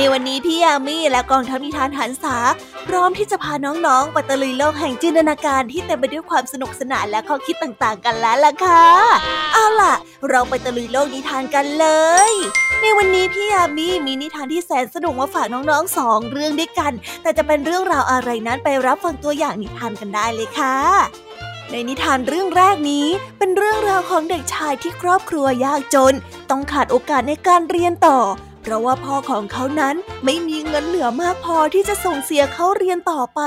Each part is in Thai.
ในวันนี้พี่ยามีและกองทัพนิทานหันษาพร้อมที่จะพาน้องๆไปตะลุยโลกแห่งจินตนาการที่เต็มไปด้วยความสนุกสนานและข้อคิดต่างๆ กันแล้วล่ะค่ะเอาล่ะ เราไปตะลุยโลกนิทานกันเลย ในวันนี้พี่ยามีมีนิทานที่แสนสนุกมาฝากน้องๆสองเรื่องด้วยกัน แต่จะเป็นเรื่องราวอะไรนั้นไปรับฟังตัวอย่างนิทานกันได้เลยค่ะในนิทานเรื่องแรกนี้เป็นเรื่องราวของเด็กชายที่ครอบครัวยากจน ต้องขาดโอกาสในการเรียนต่อ เพราะว่าพ่อของเขานั้นไม่มีเงินเหลือมากพอที่จะส่งเสียเขาเรียนต่อไป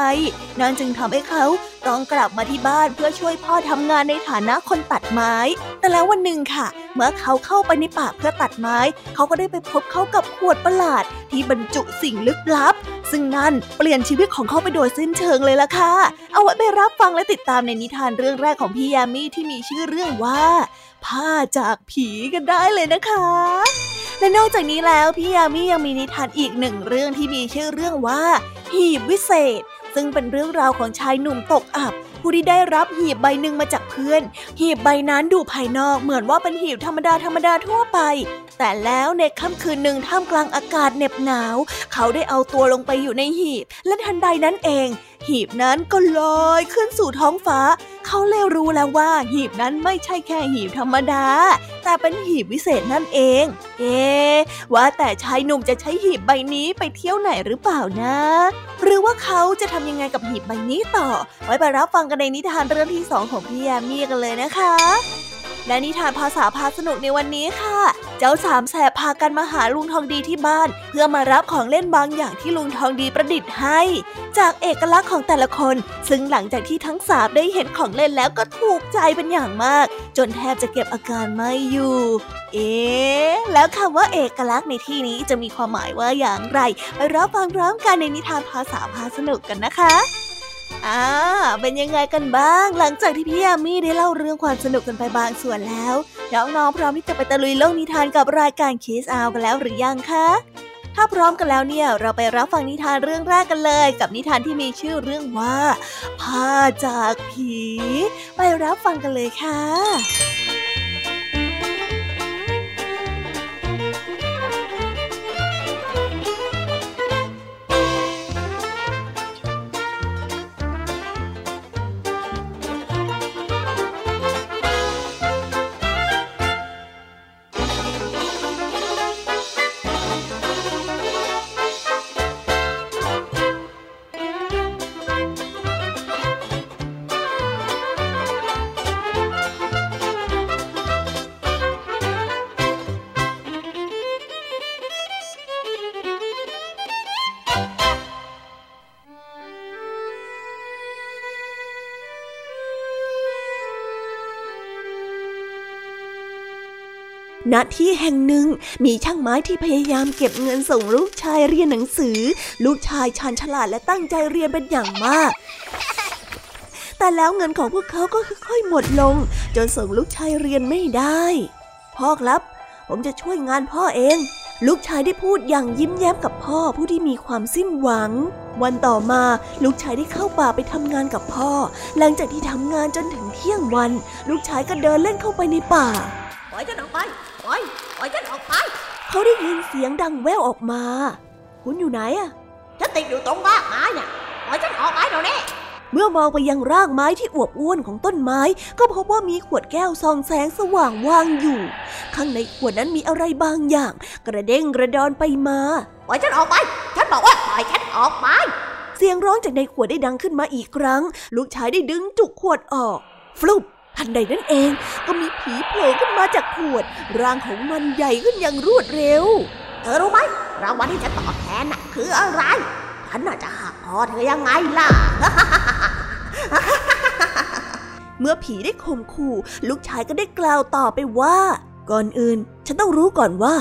นั่นจึงทำให้เขาต้องกลับมาที่บ้านเพื่อช่วยพ่อทำงานในฐานะคนตัดไม้ แต่แล้ววันหนึ่งค่ะ เมื่อเขาเข้าไปในป่าเพื่อตัดไม้ เขาก็ได้ไปพบเข้ากับขวดประหลาดที่บรรจุสิ่งลึกลับ ซึ่งนั่นเปลี่ยนชีวิตของเขาไปโดยสิ้นเชิงเลยล่ะค่ะ เอาไว้ไปรับฟังและติดตามในนิทานเรื่องแรกของพี่ยามีที่มีชื่อเรื่องว่า ผ้าจากผีกันได้เลยนะคะ และนอกจากนี้แล้วพี่ยามียังมีนิทานอีกหนึ่งเรื่องที่มีชื่อเรื่องว่า หีบวิเศษ ซึ่งเป็นเรื่องราวของชายหนุ่มตกอับ ผู้ที่ได้รับหีบใบหนึ่งมาจากเพื่อน หีบใบนั้นดูภายนอกเหมือนว่าเป็นหีบธรรมดาธรรมดาทั่วไป แต่แล้วในค่ำคืนหนึ่งท่ามกลางอากาศเหน็บหนาว เขาได้เอาตัวลงไปอยู่ในหีบ และทันใดนั้นเอง หีบนั้นก็ลอยขึ้นสู่ท้องฟ้า เขาเลยรู้แล้วว่า หีบนั้นไม่ใช่แค่หีบธรรมดา แต่เป็นหีบวิเศษนั่นเอง เอ๊ว่าแต่ชายหนุ่มจะใช้หีบใบนี้ไปเที่ยวไหนหรือเปล่านะ หรือว่าเขาจะทำยังไงกับหีบใบนี้ต่อ ไว้ไปรับฟังกันในนิทานเรื่องที่สองของพี่แยมมี่กันเลยนะคะ และนิทานภาษาพาสนุกในวันนี้ค่ะ เจ้าสามแสบพากันมาหาลุงทองดีที่บ้าน เพื่อมารับของเล่นบางอย่างที่ลุงทองดีประดิษฐ์ให้ จากเอกลักษณ์ของแต่ละคน ซึ่งหลังจากที่ทั้งสามได้เห็นของเล่นแล้วก็ถูกใจเป็นอย่างมาก จนแทบจะเก็บอาการไม่อยู่ เอ๊แล้วคำว่าเอกลักษณ์ในที่นี้จะมีความหมายว่าอย่างไรไปรับฟังพร้อมกันในนิทานภาษาพาสนุกกันนะคะ อ่าเป็นยังไงกันบ้าง หลังจากที่พี่ยามีได้เล่าเรื่องความสนุกกันไปบางส่วนแล้วน้องๆพร้อมที่จะไปตะลุยโลกนิทานกับรายการคิสอาวกันแล้วหรือยังคะถ้าพร้อมกันแล้วเนี่ยเราไปรับฟังนิทานเรื่องแรกกันเลย กับนิทานที่มีชื่อเรื่องว่าผ้าจากผี ไปรับฟังกันเลยค่ะ ณที่แห่งหนึ่ง มีช่างไม้ที่พยายามเก็บเงินส่งลูกชายเรียนหนังสือ ลูกชายชาญฉลาดและตั้งใจเรียนเป็นอย่างมาก แต่แล้วเงินของพวกเขาก็ค่อยๆหมดลง จนส่งลูกชายเรียนไม่ได้ พ่อครับ ผมจะช่วยงานพ่อเอง ลูกชายได้พูดอย่างยิ้มแย้มกับพ่อผู้ที่มีความสิ้นหวังวันต่อมาลูกชายได้เข้าป่าไปทำงานกับพ่อ หลังจากที่ทำงานจนถึงเที่ยงวัน ลูกชายก็เดินเล่นเข้าไปในป่าปล่อยฉันออกไป อยปล่อยฉันออกไป เขาได้ยินเสียงดังแว่วออกมา คุณอยู่ไหนอะฉันติดอยู่ตรงรากไม้เนี่ยปล่อยฉันออกไปเดี๋ยวนี้เมื่อมองไปยังรากไม้ที่อวบอ้วนของต้นไม้ ก็พบว่ามีขวดแก้วซองแสงสว่างวางอยู่ ข้างในขวดนั้นมีอะไรบางอย่าง กระเด้งกระดอนไปมาปล่อยฉันออกไป ฉันบอกว่าปล่อยฉันออกไป เสียงร้องจากในขวดได้ดังขึ้นมาอีกครั้ง ลูกชายได้ดึงจุกขวดออก ฟลุป ทันใดนั้นเองก็มีผีโผล่ขึ้นมาจากขวด ร่างของมันใหญ่ขึ้นอย่างรวดเร็ว เธอรู้ไหมรางวัลที่จะตอบแทนน่ะคืออะไรฉันน่าจะหักคอเธอยังไงล่ะ เมื่อผีได้ข่มขู่ลูกชายก็ได้กล่าวต่อไปว่า ก่อนอื่น ฉันต้องรู้ก่อนว่า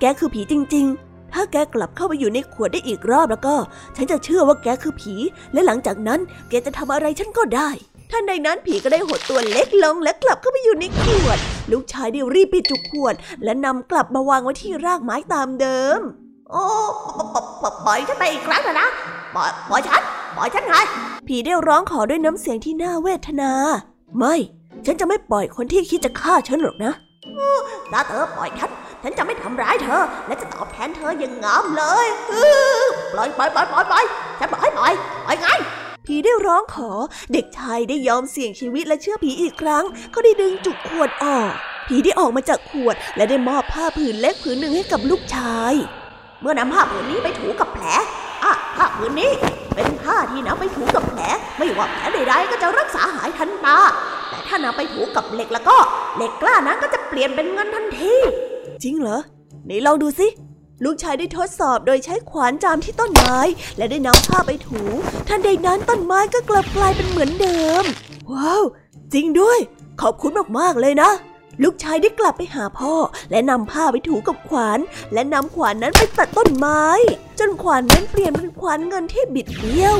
แกคือผีจริง ๆ ถ้าแกกลับเข้าไปอยู่ในขวดได้อีกรอบแล้วก็ ฉันจะเชื่อว่าแกคือผี และหลังจากนั้นแกจะทำอะไรฉันก็ได้ ทันใดนั้นผีก็ได้หดตัวเล็กลงและกลับเข้าไปอยู่ในขวด ลูกชายได้รีบปิดจุกขวด และนำกลับมาวางไว้ที่รากไม้ตามเดิม โอ้ปล่อยฉันไปอีกครั้งนะนะปล่อยปล่อยฉันปล่อยฉันไงผีได้ร้องขอด้วยน้ำเสียงที่น่าเวทนา ไม่ ฉันจะไม่ปล่อยคนที่คิดจะฆ่าฉันหรอกนะถ้าเธอปล่อยฉันฉันจะไม่ทำร้ายเธอ และจะตอบแทนเธออย่างงามเลยปล่อยปล่อยปล่อยปล่อยปล่อยฉันปล่อยปล่อยปล่อยไง ผีได้ร้องขอ เด็กชายได้ยอมเสี่ยงชีวิตและเชื่อผีอีกครั้งก็ได้ดึงจุกขวดออก ผีได้ออกมาจากขวด และได้มอบผ้าผืนเล็กผืนหนึ่งให้กับลูกชาย เมื่อนำผ้าผืนนี้ไปถูกับแผลอะผ้าผืนนี้ เป็นผ้าที่นำไปถูกับแผล ไม่ว่าแผลใดๆก็จะรักษาหายทันตา แต่ถ้านำไปถูกับเหล็กแล้วก็ เหล็กกล้านั้นก็จะเปลี่ยนเป็นเงินทันที จริงเหรอไหนลองดูสิ ลูกชายได้ทดสอบโดยใช้ขวานจามที่ต้นไม้ และได้นำผ้าไปถู ทันใดนั้นต้นไม้ก็กลับกลายเป็นเหมือนเดิม ว้าว จริงด้วย ขอบคุณมากๆเลยนะ ลูกชายได้กลับไปหาพ่อ และนำผ้าไปถูกับขวาน และนำขวานนั้นไปตัดต้นไม้ จนขวานนั้นเปลี่ยนเป็นขวานเงินที่บิดเบี้ยว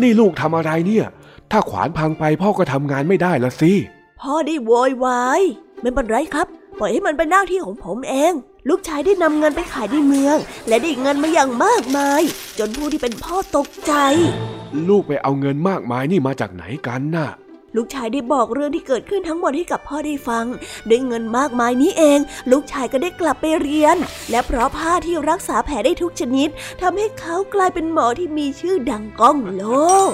นี่ลูกทำอะไรเนี่ย ถ้าขวานพังไปพ่อก็ทำงานไม่ได้ละสิ พ่อได้โวยวายไม่เป็นไรครับ ปล่อยให้มันเป็นหน้าที่ของผมเอง ลูกชายได้นำเงินไปขายในเมือง และได้เงินมาอย่างมากมาย จนผู้ที่เป็นพ่อตกใจ ลูกไปเอาเงินมากมายนี่มาจากไหนกันน่ะลูกชายได้บอกเรื่องที่เกิดขึ้นทั้งหมดให้กับพ่อได้ฟัง ด้วยเงินมากมายนี้เอง ลูกชายก็ได้กลับไปเรียน และเพราะผ้าที่รักษาแผลได้ทุกชนิดทำให้เขากลายเป็นหมอที่มีชื่อดังก้องโลก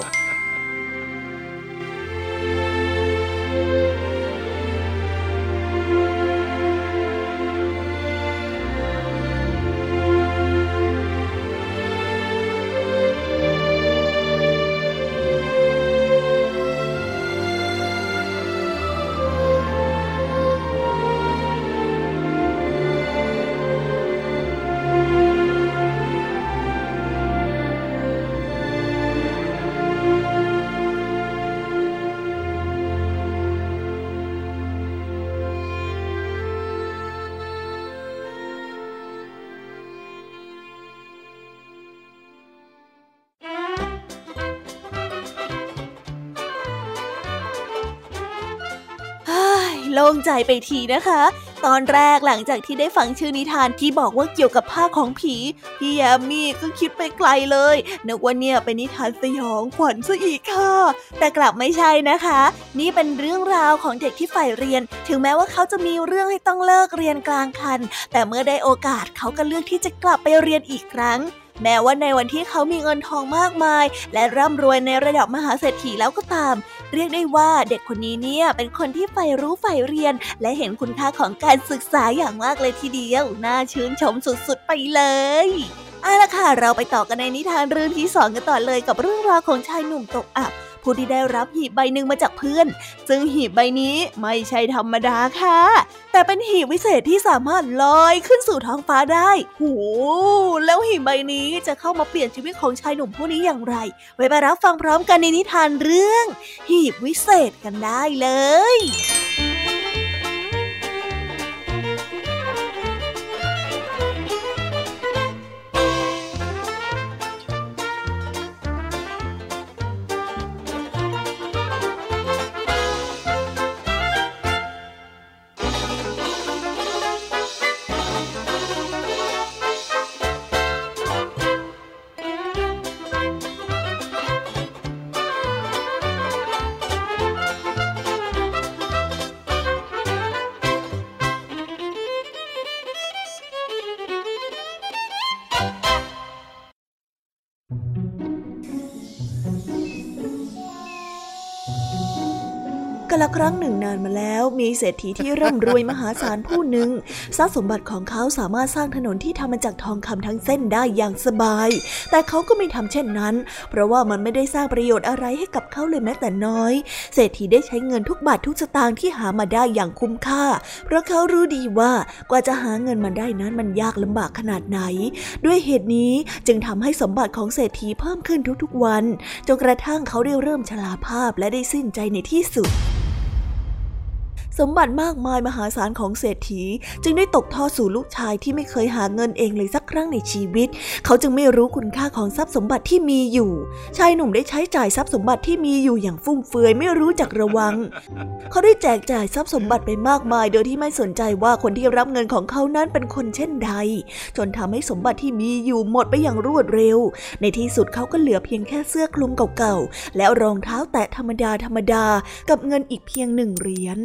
ล่งใจไปทีนะคะ ตอนแรกหลังจากที่ได้ฟังชื่อนิทานที่บอกว่าเกี่ยวกับผ้าของผีพี่แยมมี่ก็คิดไปไกลเลยนึกว่าเนี่ยเป็นนิทานสยองขวัญซะอีกค่ะ แต่กลับไม่ใช่นะคะ นี่เป็นเรื่องราวของเด็กที่ใฝ่เรียน ถึงแม้ว่าเขาจะมีเรื่องให้ต้องเลิกเรียนกลางคัน แต่เมื่อได้โอกาสเขาก็เลือกที่จะกลับไปเรียนอีกครั้งแม้ว่าในวันที่เขามีเงินทองมากมาย และร่ำรวยในระดับมหาเศรษฐีแล้วก็ตาม เรียกได้ว่าเด็กคนนี้เนี่ยเป็นคนที่ใฝ่รู้ใฝ่เรียน และเห็นคุณค่าของการศึกษาอย่างมากเลยทีเดียว น่าชื่นชมสุดๆไปเลยเอาละค่ะ เราไปต่อกันในนิทานเรื่องที่สองกันต่อเลยกับเรื่องราวของชายหนุ่มตกอับ ผู้ที่ได้รับหีบใบหนึ่งมาจากเพื่อน ซึ่งหีบใบนี้ไม่ใช่ธรรมดาค่ะ แต่เป็นหีบวิเศษที่สามารถลอยขึ้นสู่ท้องฟ้าได้โหแล้วหีบใบนี้จะเข้ามาเปลี่ยนชีวิตของชายหนุ่มผู้นี้อย่างไร ไว้ไปรับฟังพร้อมกันในนิทานเรื่อง หีบวิเศษกันได้เลย กละครั้งหนึ่งนานมาแล้ว มีเศรษฐีที่ร่ำรวยมหาศาลผู้หนึ่งทรัพย์สมบัติของเขาสามารถสร้างถนนที่ทำมาจากทองคำทั้งเส้นได้อย่างสบาย แต่เขาก็ไม่ทำเช่นนั้น เพราะว่ามันไม่ได้สร้างประโยชน์อะไรให้กับเขาเลยแม้แต่น้อย เศรษฐีได้ใช้เงินทุกบาททุกสตางค์ที่หามาได้อย่างคุ้มค่า เพราะเขารู้ดีว่ากว่าจะหาเงินมาได้นั้นมันยากลำบากขนาดไหน ด้วยเหตุนี้จึงทำให้สมบัติของเศรษฐีเพิ่มขึ้นทุกๆวันจนกระทั่งเขาได้เริ่มชราภาพและได้สิ้นใจในที่สุด สมบัติมากมายมหาศาลของเศรษฐี จึงได้ตกทอดสู่ลูกชายที่ไม่เคยหาเงินเองเลยสักครั้งในชีวิต เขาจึงไม่รู้คุณค่าของทรัพย์สมบัติที่มีอยู่ ชายหนุ่มได้ใช้จ่ายทรัพย์สมบัติที่มีอยู่อย่างฟุ่มเฟือยไม่รู้จักระวัง เขาได้แจกจ่ายทรัพย์สมบัติไปมากมายโดยที่ไม่สนใจว่าคนที่รับเงินของเขานั้นเป็นคนเช่นใด จนทำให้สมบัติที่มีอยู่หมดไปอย่างรวดเร็ว ในที่สุดเขาก็เหลือเพียงแค่เสื้อคลุมเก่าๆแล้วรองเท้าแตะธรรมดาธรรมดากับเงินอีกเพียงหนึ่งเหรียญ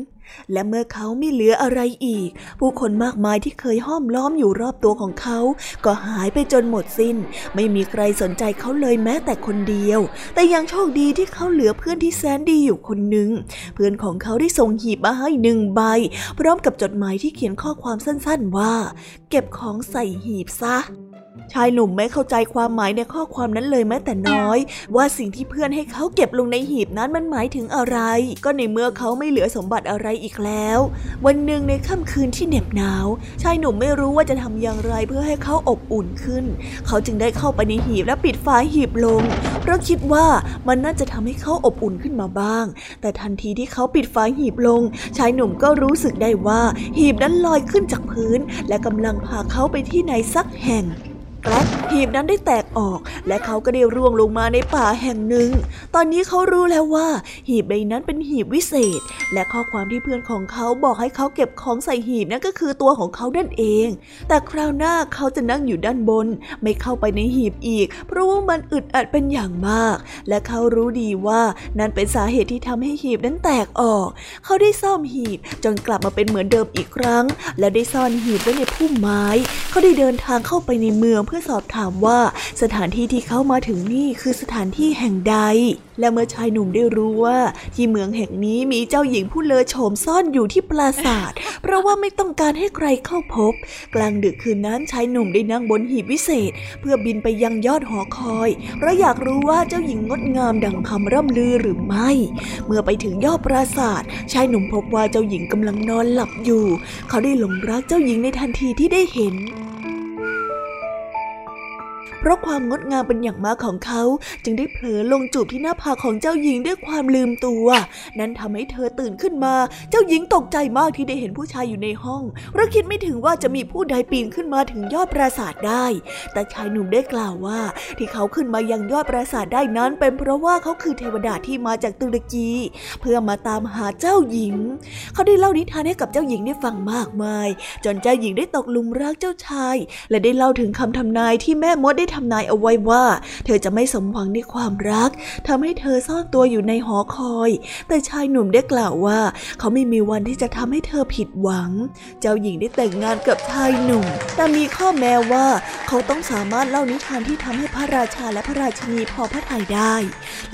และเมื่อเขาไม่เหลืออะไรอีก ผู้คนมากมายที่เคยห้อมล้อมอยู่รอบตัวของเขา ก็หายไปจนหมดสิน้น ไม่มีใครสนใจเขาเลยแม้แต่คนเดียว แต่ยังโชคดีที่เขาเหลือเพื่อนที่แสนดีอยู่คนหนึ่ง เพื่อนของเขาได้ส่งหีบมาให้หนึ่งใบ พร้อมกับจดหมายที่เขียนข้อความสั้นๆว่า เก็บของใส่หีบซะ ชายหนุ่มไม่เข้าใจความหมายในข้อความนั้นเลยแม้แต่น้อย ว่าสิ่งที่เพื่อนให้เขาเก็บลงในหีบนั้นมันหมายถึงอะไร ก็ในเมื่อเขาไม่เหลือสมบัติอะไรอีกแล้ว วันหนึ่งในค่ำคืนที่เหน็บหนาว ชายหนุ่มไม่รู้ว่าจะทำอย่างไรเพื่อให้เขาอบอุ่นขึ้น เขาจึงได้เข้าไปในหีบและปิดฝาหีบลง เพราะคิดว่ามันน่าจะทำให้เขาอบอุ่นขึ้นมาบ้าง แต่ทันทีที่เขาปิดฝาหีบลง ชายหนุ่มก็รู้สึกได้ว่าหีบนั้นลอยขึ้นจากพื้น และกำลังพาเขาไปที่ไหนสักแห่ง แกลหีบนั้นได้แตกออก และเขาก็ได้ร่วงลงมาในป่าแห่งหนึ่ง ตอนนี้เขารู้แล้วว่า หีบใบนั้นเป็นหีบวิเศษ และข้อความที่เพื่อนของเขาบอกให้เขาเก็บของใส่หีบนั่นก็คือตัวของเขานั่นเอง แต่คราวหน้าเขาจะนั่งอยู่ด้านบน ไม่เข้าไปในหีบอีก เพราะว่ามันอึดอัดเป็นอย่างมาก และเขารู้ดีว่านั่นเป็นสาเหตุที่ทำให้หีบนั้นแตกออก เขาได้ซ่อมหีบจนกลับมาเป็นเหมือนเดิมอีกครั้ง และได้ซ่อนหีบไว้ในพุ่มไม้ เขาได้เดินทางเข้าไปในเมืองเพื่อสอบถามว่าสถานที่ที่เขามาถึงนี่คือสถานที่แห่งใด และเมื่อชายหนุ่มได้รู้ว่าที่เมืองแห่งนี้มีเจ้าหญิงผู้เลอโฉมซ่อนอยู่ที่ปราสาท เพราะว่าไม่ต้องการให้ใครเข้าพบ กลางดึกคืนนั้นชายหนุ่มได้นั่งบนหีบวิเศษ เพื่อบินไปยังยอดหอคอยเพราะอยากรู้ว่าเจ้าหญิงงดงามดังคำร่ำลือหรือไม่ เมื่อไปถึงยอดปราสาทชายหนุ่มพบว่าเจ้าหญิงกำลังนอนหลับอยู่ เขาได้หลงรักเจ้าหญิงในทันทีที่ได้เห็น เพราะความงดงามเป็นอย่างมากของเขา จึงได้เผลอลงจูบที่หน้าผากของเจ้าหญิงด้วยความลืมตัว นั้นทำให้เธอตื่นขึ้นมา เจ้าหญิงตกใจมากที่ได้เห็นผู้ชายอยู่ในห้องเพราะคิดไม่ถึงว่าจะมีผู้ใดปีนขึ้นมาถึงยอดปราสาทได้ แต่ชายหนุ่มได้กล่าวว่า ที่เขาขึ้นมายังยอดปราสาทได้นั้น เป็นเพราะว่าเขาคือเทวดาที่มาจากตุรกี เพื่อมาตามหาเจ้าหญิง เขาได้เล่านิทานให้กับเจ้าหญิงได้ฟังมากมาย จนเจ้าหญิงได้ตกลุมรักเจ้าชาย และได้เล่าถึงคำทำนายที่แม่มดได้ทำนายเอาไว้ว่า เธอจะไม่สมหวังในความรักทำให้เธอซ่อนตัวอยู่ในหอคอย แต่ชายหนุ่มได้กล่าวว่า เขาไม่มีวันที่จะทำให้เธอผิดหวัง เจ้าหญิงได้แต่งงานกับชายหนุ่ม แต่มีข้อแม้ว่า เขาต้องสามารถเล่านิทานที่ทำให้พระราชาและพระราชินีพอพระทัยได้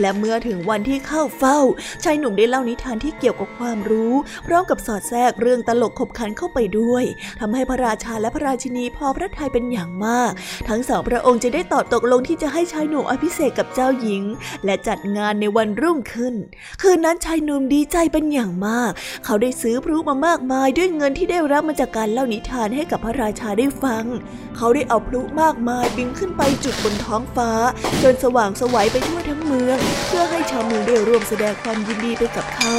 และเมื่อถึงวันที่เข้าเฝ้า ชายหนุ่มได้เล่านิทานที่เกี่ยวกับความรู้พร้อมกับสอดแทรกเรื่องตลกขบขันเข้าไปด้วยทำให้พระราชาและพระราชินีพอพระทัยเป็นอย่างมาก ทั้งสองพระองค์จะได้ตอบตกลงที่จะให้ชายหนุ่มอภิเษกกับเจ้าหญิง และจัดงานในวันรุ่งขึ้น คืนนั้นชายหนุ่มดีใจเป็นอย่างมาก เขาได้ซื้อพลุมามากมายด้วยเงินที่ได้รับมาจากการเล่านิทานให้กับพระราชาได้ฟัง เขาได้เอาพลุมากมายบินขึ้นไปจุดบนท้องฟ้า จนสว่างสวัยไปทั่วทั้งเมือง เพื่อให้ชาวเมืองได้ร่วมแสดงความยินดีไปกับเขา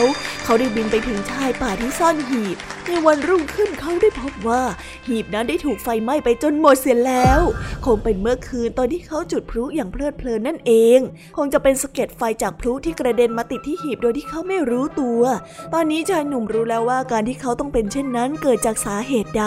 เขาได้บินไปถึงชายป่าที่ซ่อนหีบในวันรุ่งขึ้นเขาได้พบว่า หีบนั้นได้ถูกไฟไหม้ไปจนหมดเสียแล้ว คงเป็นเมื่อคืนตอนที่เขาจุดพลุอย่างเพลิดเพลินนั่นเอง คงจะเป็นสะเก็ดไฟจากพลุที่กระเด็นมาติดที่หีบโดยที่เขาไม่รู้ตัว ตอนนี้ชายหนุ่มรู้แล้วว่าการที่เขาต้องเป็นเช่นนั้นเกิดจากสาเหตุใด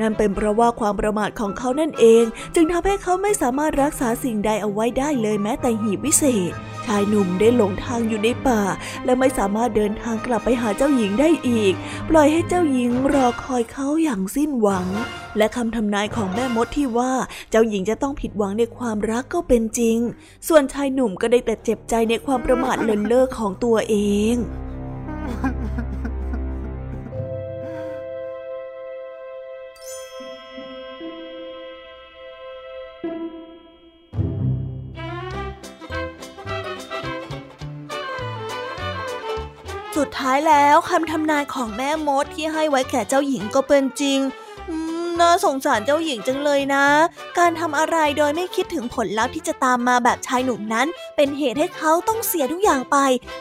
นั่นเป็นเพราะว่าความประมาทของเขานั่นเอง จึงทำให้เขาไม่สามารถรักษาสิ่งใดเอาไว้ได้เลยแม้แต่หีบวิเศษชายหนุ่มได้หลงทางอยู่ในป่า และไม่สามารถเดินทางกลับไปหาเจ้าหญิงได้อีก ปล่อยให้เจ้าหญิงรอคอยเขาอย่างสิ้นหวัง และคำทำนายของแม่มดที่ว่าเจ้าหญิงจะต้องผิดหวังในความรักก็เป็นจริง ส่วนชายหนุ่มก็ได้แต่เจ็บใจในความประมาทเลินเล่อของตัวเองสุดท้ายแล้วคำทำนายของแม่มดที่ให้ไว้แก่เจ้าหญิงก็เป็นจริง น่าสงสารเจ้าหญิงจังเลยนะ การทำอะไรโดยไม่คิดถึงผลลัพธ์ที่จะตามมาแบบชายหนุ่มนั้น เป็นเหตุให้เขาต้องเสียทุกอย่างไป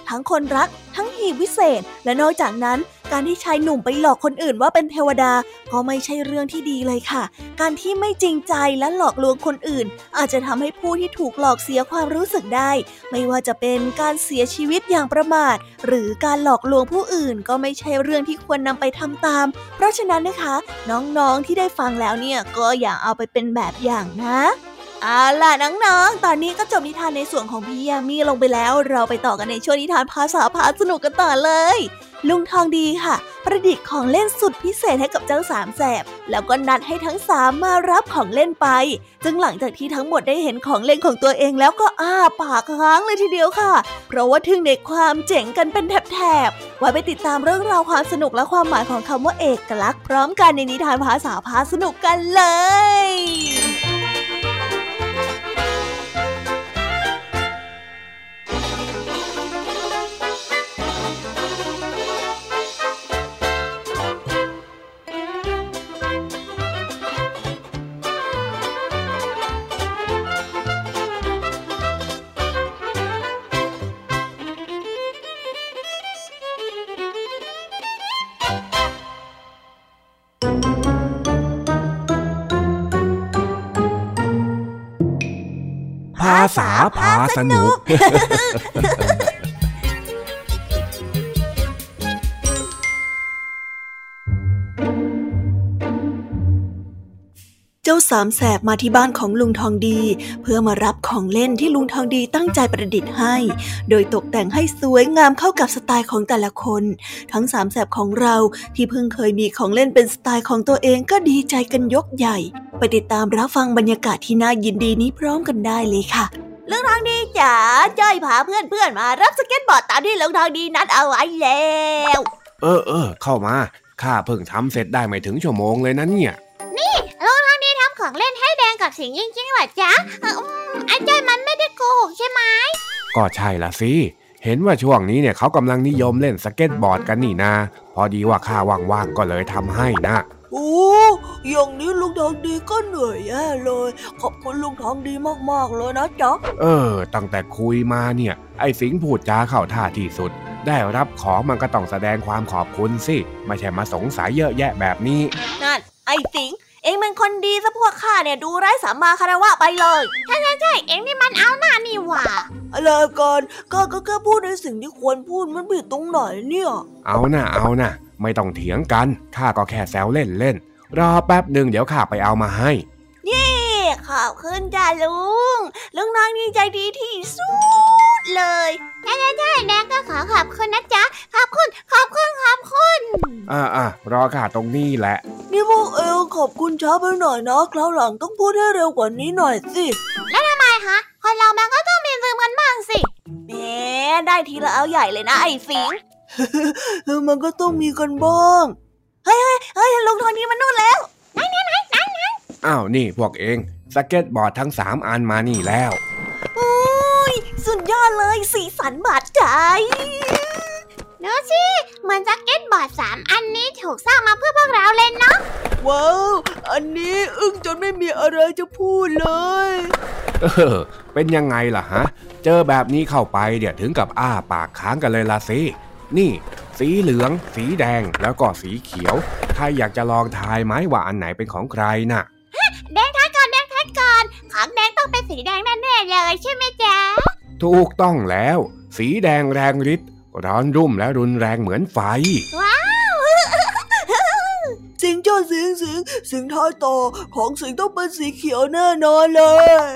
ทั้งคนรัก ทั้งหีบวิเศษ และนอกจากนั้น การที่ชายหนุ่มไปหลอกคนอื่นว่าเป็นเทวดาก็ไม่ใช่เรื่องที่ดีเลยค่ะ การที่ไม่จริงใจและหลอกลวงคนอื่น อาจจะทำให้ผู้ที่ถูกหลอกเสียความรู้สึกได้ ไม่ว่าจะเป็นการเสียชีวิตอย่างประมาท หรือการหลอกลวงผู้อื่นก็ไม่ใช่เรื่องที่ควรนำไปทำตาม เพราะฉะนั้นนะคะ น้องๆที่ได้ฟังแล้วเนี่ยก็อย่าเอาไปเป็นแบบอย่างนะเอาล่ะน้องๆ ตอนนี้ก็จบนิทานในส่วนของพี่ยามีลงไปแล้ว เราไปต่อกันในช่วงนิทานภาษาพาสนุกกันต่อเลย ลุงทองดีค่ะ ประดิษฐ์ของเล่นสุดพิเศษให้กับเจ้าสามแสบ แล้วก็นัดให้ทั้งสามมารับของเล่นไป จึงหลังจากที่ทั้งหมดได้เห็นของเล่นของตัวเองแล้วก็อ้าปากค้างเลยทีเดียวค่ะ เพราะว่าทึ่งในความเจ๋งกันเป็นแถบๆไว้ไปติดตามเรื่องราวความสนุกและความหมายของคำว่าเอกลักษณ์พร้อมกันในนิทานภาษาพาสนุกกันเลยาษาพา สนุกจ้าสามแสบมาที่บ้านของลุงทองดี เพื่อมารับของเล่นที่ลุงทองดีตั้งใจประดิษฐ์ให้ โดยตกแต่งให้สวยงามเข้ากับสไตล์ของแต่ละคน ทั้งสามแสบของเราที่เพิ่งเคยมีของเล่นเป็นสไตล์ของตัวเองก็ดีใจกันยกใหญ่ ไปติดตามรับฟังบรรยากาศที่น่ายินดีนี้พร้อมกันได้เลยค่ะลุงทองดีจ๋าจ้อยพาเพื่อนเพื่อนมารับสเก็ตบอร์ดตามที่ลุงทองดีนัดเอาไว้แล้ว เออเออเข้ามาข้าเพิ่งทำเสร็จได้ไม่ถึงชั่วโมงเลยนะเนี่ย นี่ลุงทองดีทำของเล่นให้แดงกับสิงจริงๆเหรอจ๊ะไอ้จ้อยมันไม่ได้โกหกใช่ไหมก็ใช่ละสิเห็นว่าช่วงนี้เนี่ยเขากำลังนิยมเล่นสเก็ตบอร์ดกันนี่นาพอดีว่าข้าว่างๆก็เลยทำให้นะโอ้อย่างนี้ลุงทองดีก็เหนื่อยแย่เลย ขอบคุณลุงทองดีมากๆเลยนะจ๊ะเออ ตั้งแต่คุยมาเนี่ย ไอ้สิงพูดจาเข้าท่าที่สุด ได้รับของมันก็ต้องแสดงความขอบคุณสิ ไม่ใช่มาสงสัยเยอะแยะแบบนี้นั่น ไอ้สิง เองเป็นคนดีซะพวกข้าเนี่ยดูไร้สัมมาคารวะไปเลย ใช่ใช่ใช่เองนี่มันเอาหน้านี่หว่าอะไรกันก็ก็แค่พูดในสิ่งที่ควรพูดมันผิดตรงไหนเนี่ย เอานะเอานะไม่ต้องเถียงกันข้าก็แค่แซวเล่นเล่นรอแป๊บหนึ่งเดี๋ยวข้าไปเอามาให้ เย่ ขอบคุณจ้าลุง ลุงน้องนี่ใจดีที่สุดเลยใช่ใช่ใช่แดงก็ขอขอบคุณนะจ๊ะ ขอบคุณ ขอบคุณ ขอบคุณ อ่าอ่ารอข้าตรงนี้แหละ นี่พวกเอลขอบคุณช้าไปหน่อยนะคราวหลังต้องพูดให้เร็วกว่านี้หน่อยสิ แล้วทำไมฮะคนเรามันก็ต้องมีลืมกันบ้างสิแหมได้ทีละเอาใหญ่เลยนะไอ้สิงมันก็ต้องมีกันบ้าง เฮ้ยเฮ้ยลุงทองดีมานู่นแล้วไหนไหนไหนไหนไหนอ้าว นี่พวกเอ็ง สเก็ตบอร์ดทั้งสามอันมานี่แล้วโอ้ยสุดยอดเลยสีสันบาดใจดูสิเหมือนสเก็ตบอร์ดสามอันนี้ถูกสร้างมาเพื่อพวกเราเลยเนาะว้าวอันนี้อึ้งจนไม่มีอะไรจะพูดเลย เออ เป็นยังไงล่ะฮะ เจอแบบนี้เข้าไปเดี๋ยวถึงกับอ้าปากค้างกันเลยละสิ นี่ สีเหลือง สีแดงแล้วก็สีเขียว ใครอยากจะลองทายไหมว่าอันไหนเป็นของใครน่ะแดงทายก่อนแดง ต้องเป็นสีแดงแน่ๆเลยใช่ไหมจ๊ะ ถูกต้องแล้ว สีแดงแรงฤทธิ์ร้อนรุ่มและรุนแรงเหมือนไฟ ว้าวสิงเจ้าสิงสิงสิงทายต่อของสิงต้องเป็นสีเขียวแน่นอนเลย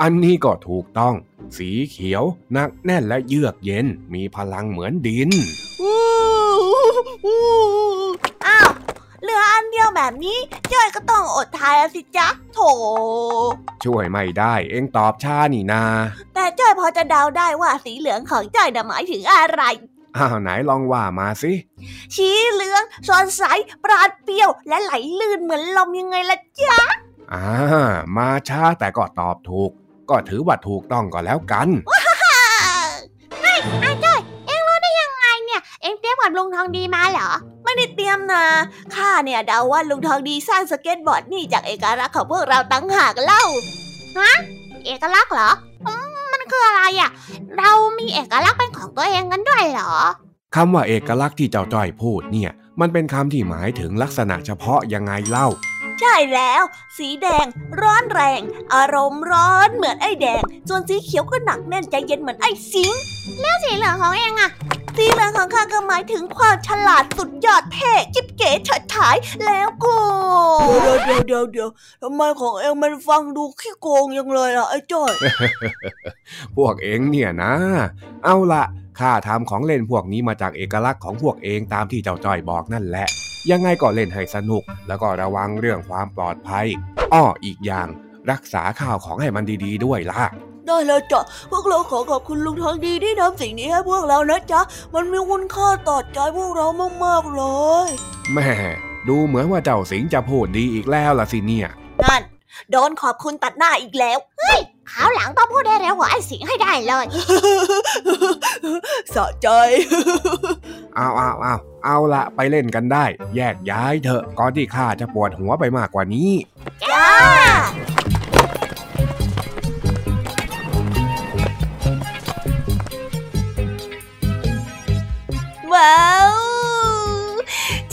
อันนี้ก็ถูกต้อง สีเขียวนักแน่นและเยือกเย็นมีพลังเหมือนดินอ้าว เหลืออันเดียวแบบนี้จ้อยก็ต้องอดทายสิจ๊ะโถ ช่วยไม่ได้เองตอบช้านี่นา แต่จ้อยพอจะเดาได้ว่าสีเหลืองของจ้อยหมายถึงอะไร อ้าวไหนลองว่ามาสิสีเหลืองสดใสปราดเปรี้ยว และไหลลื่นเหมือนลมยังไงล่ะจ๊ะอ่ามาช้าแต่ก็ตอบถูก ก็ถือว่าถูกต้องก็แล้วกันกับ ลุงทองดีมาเหรอ ไม่ได้เตรียมนะข้าเนี่ยเดาว่าลุงทองดีสร้างสเก็ตบอร์ดนี่จากเอกลักษณ์ของพวกเราตั้งหากเล่า ฮะ เอกลักษณ์เหรอ มันคืออะไรอะ เรามีเอกลักษณ์เป็นของตัวเองกันด้วยเหรอคำว่าเอกลักษณ์ที่เจ้าจ้อยพูดเนี่ย มันเป็นคำที่หมายถึงลักษณะเฉพาะยังไงเล่า ใช่แล้ว สีแดง ร้อนแรง อารมณ์ร้อนเหมือนไอ้แดงส่วนสีเขียวก็หนักแน่นใจเย็นเหมือนไอ้สิงแล้วสีเหลืองของเองอะสีเหลืองของข้าก็หมายถึงความฉลาดสุดยอดเท่จิ๊บเก๋เฉิดฉายแล้วก็เดี๋ยวเดี๋ยวเดี๋ยวเดี๋ยวทำไมของเองมันฟังดูขี้โกงยังเลยล่ะไอ้จ้อยพวกเองเนี่ยนะ เอาละข้าทำของเล่นพวกนี้มาจากเอกลักษณ์ของพวกเองตามที่เจ้าจ้อยบอกนั่นแหละ ยังไงก็เล่นให้สนุก แล้วก็ระวังเรื่องความปลอดภัย อ้ออีกอย่างรักษาข้าวของให้มันดี ๆ ด้วยล่ะได้แล้วจ้ะพวกเราขอขอบคุณลุงทองดีที่ทำสิ่งนี้ให้พวกเรานะจ๊ะ มันมีคุณค่าต่อใจพวกเรามากๆเลยแม่ดูเหมือนว่าเจ้าสิงจะพูดดีอีกแล้วล่ะสิเนี่ยนั่นโดนขอบคุณตัดหน้าอีกแล้ว ขาวหลังต้องพูดได้เร็วกว่าไอ้สิงให้ได้เลยสะใจเอาเอาเอาเอาละไปเล่นกันได้ แยกย้ายเถอะก่อนที่ข้าจะปวดหัวไปมากกว่านี้จ้าว้าว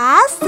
打死